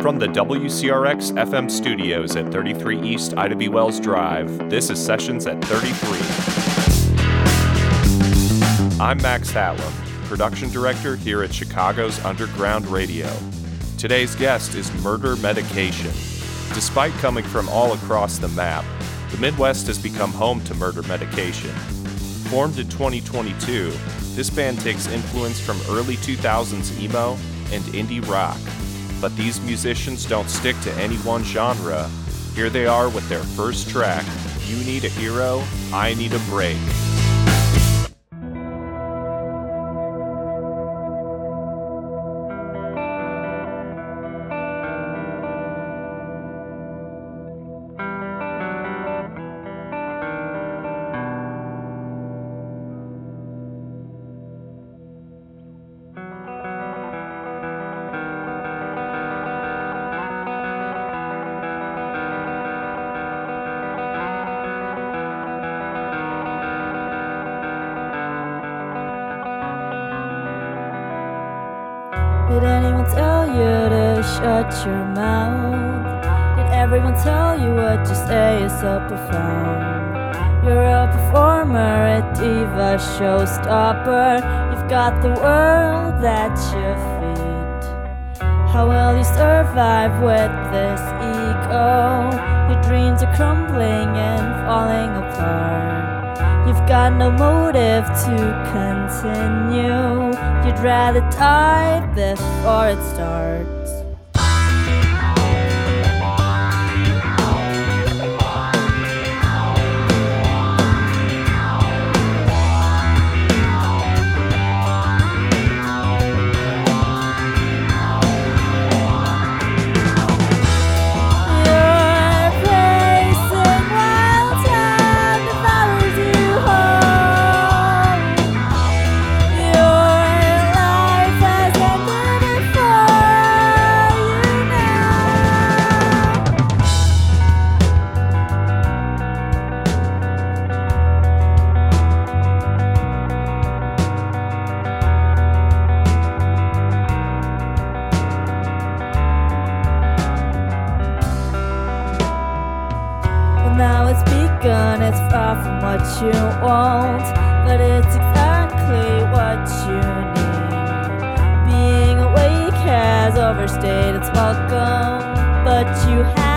From the WCRX FM studios at 33 East Ida B. Wells Drive, this is Sessions at 33. I'm Max Hatlam, production director here at Chicago's Underground Radio. Today's guest is Murder Medication. Despite coming from all across the map, the Midwest has become home to Murder Medication. Formed in 2022, this band takes influence from early 2000s emo and indie rock. But these musicians don't stick to any one genre. Here they are with their first track You Need a Hero, I Need a Break. Did anyone tell you to shut your mouth? Did everyone tell you what you say is so profound? You're a performer, a diva, showstopper. You've got the world at your feet. How will you survive with this ego? Your dreams are crumbling and falling apart. You've got no motive to continue. Rather die before it starts. Now it's begun, it's far from what you want, but it's exactly what you need. Being awake has overstayed its welcome, but you have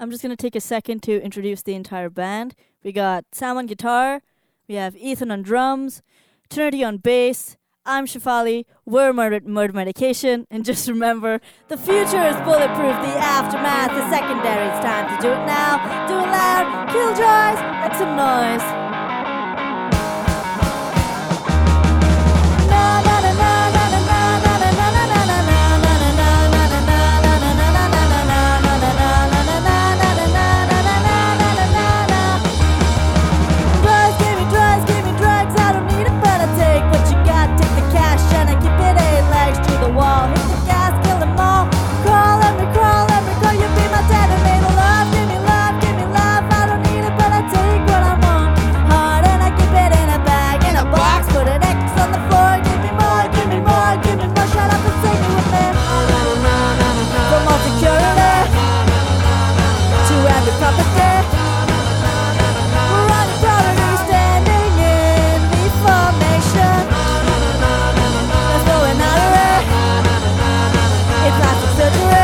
I'm just going to take a second to introduce the entire band. We got Sam on guitar, We have Ethan on drums, Trinity on bass. I'm Shafali. We're murder, murder medication. And just remember, the future is bulletproof. The aftermath is secondary. It's time to do it now. Do it loud. Kill joys. Make some noise. said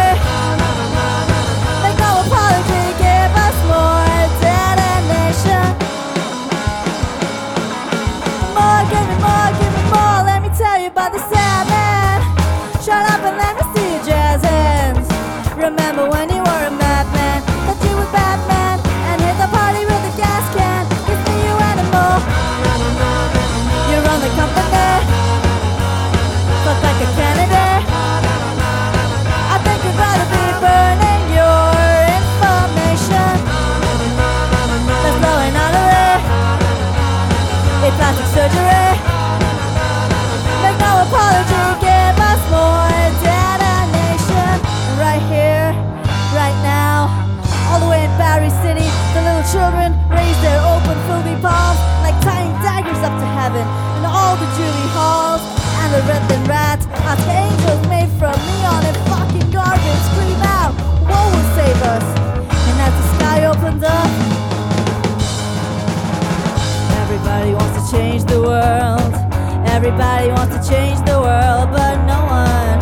Everybody wants to change the world, but no one,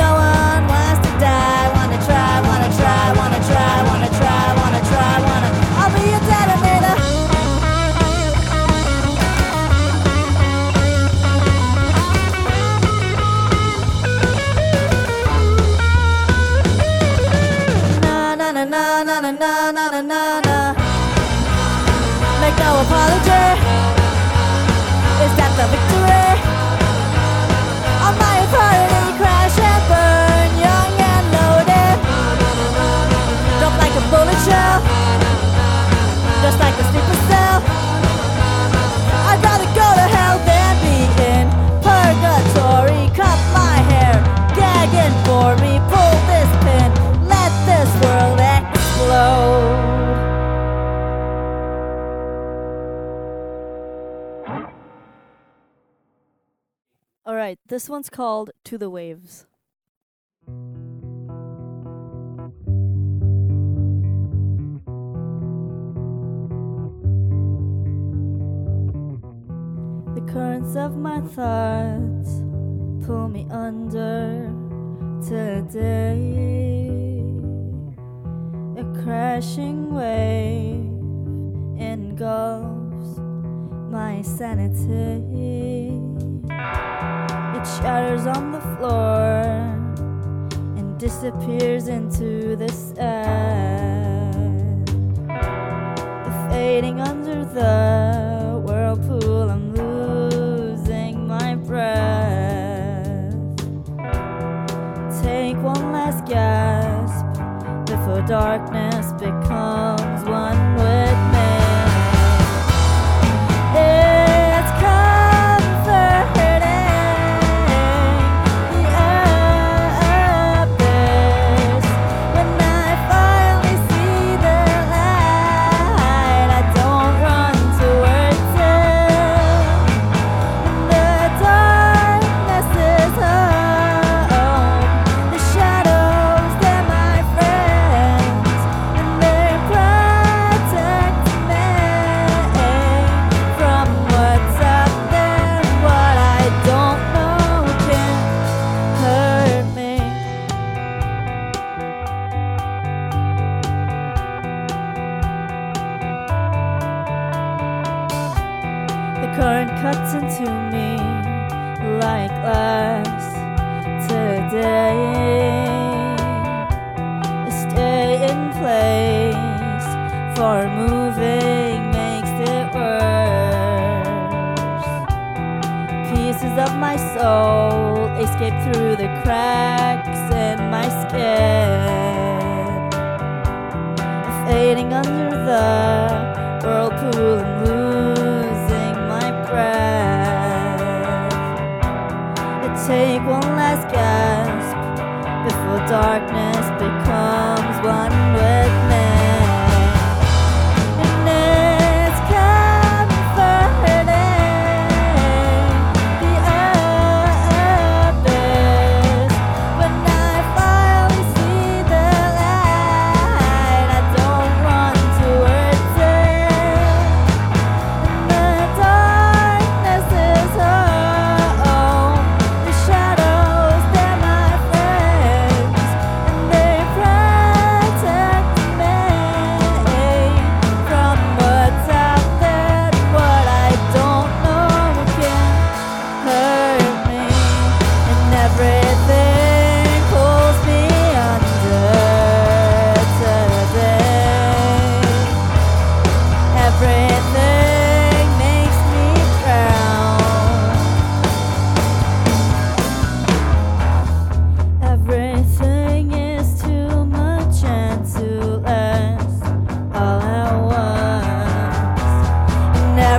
no one wants to die. Wanna try, wanna try, wanna try, wanna try, wanna try, wanna. I'll be a detonator. Na na na na na na na na na. na. Make no apologies. This one's called To the Waves. The currents of my thoughts pull me under today. A crashing wave engulfs my sanity. It shatters on the floor and disappears into the sand. Fading under the whirlpool, I'm losing my breath. Take one last gasp before darkness becomes for moving makes it worse. Pieces of my soul escape through the cracks in my skin, fading under the whirlpool and losing my breath. I take one last gasp before darkness becomes one way.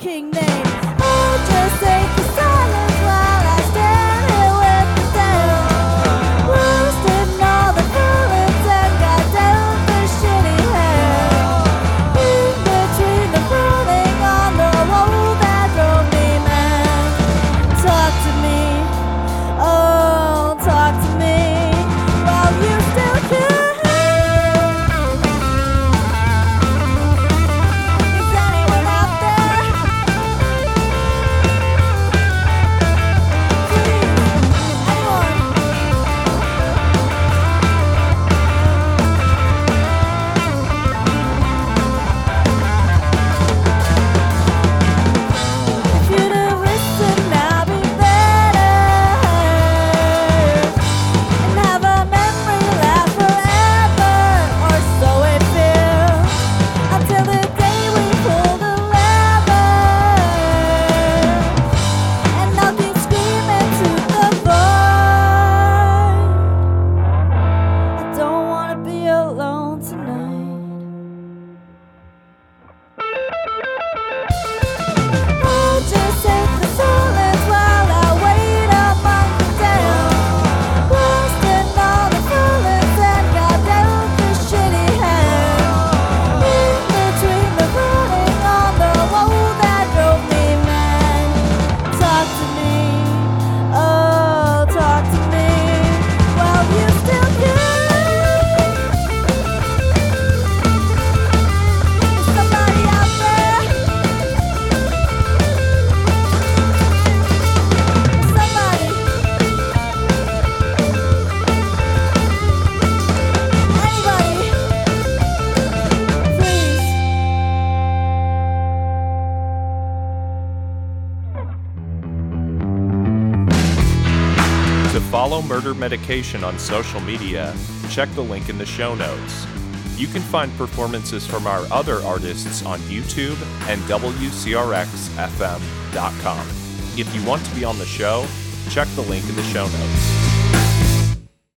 King. there. Murder Medication on social media, check the link in the show notes. You can find performances from our other artists on YouTube and WCRXFM.com. If you want to be on the show, check the link in the show notes.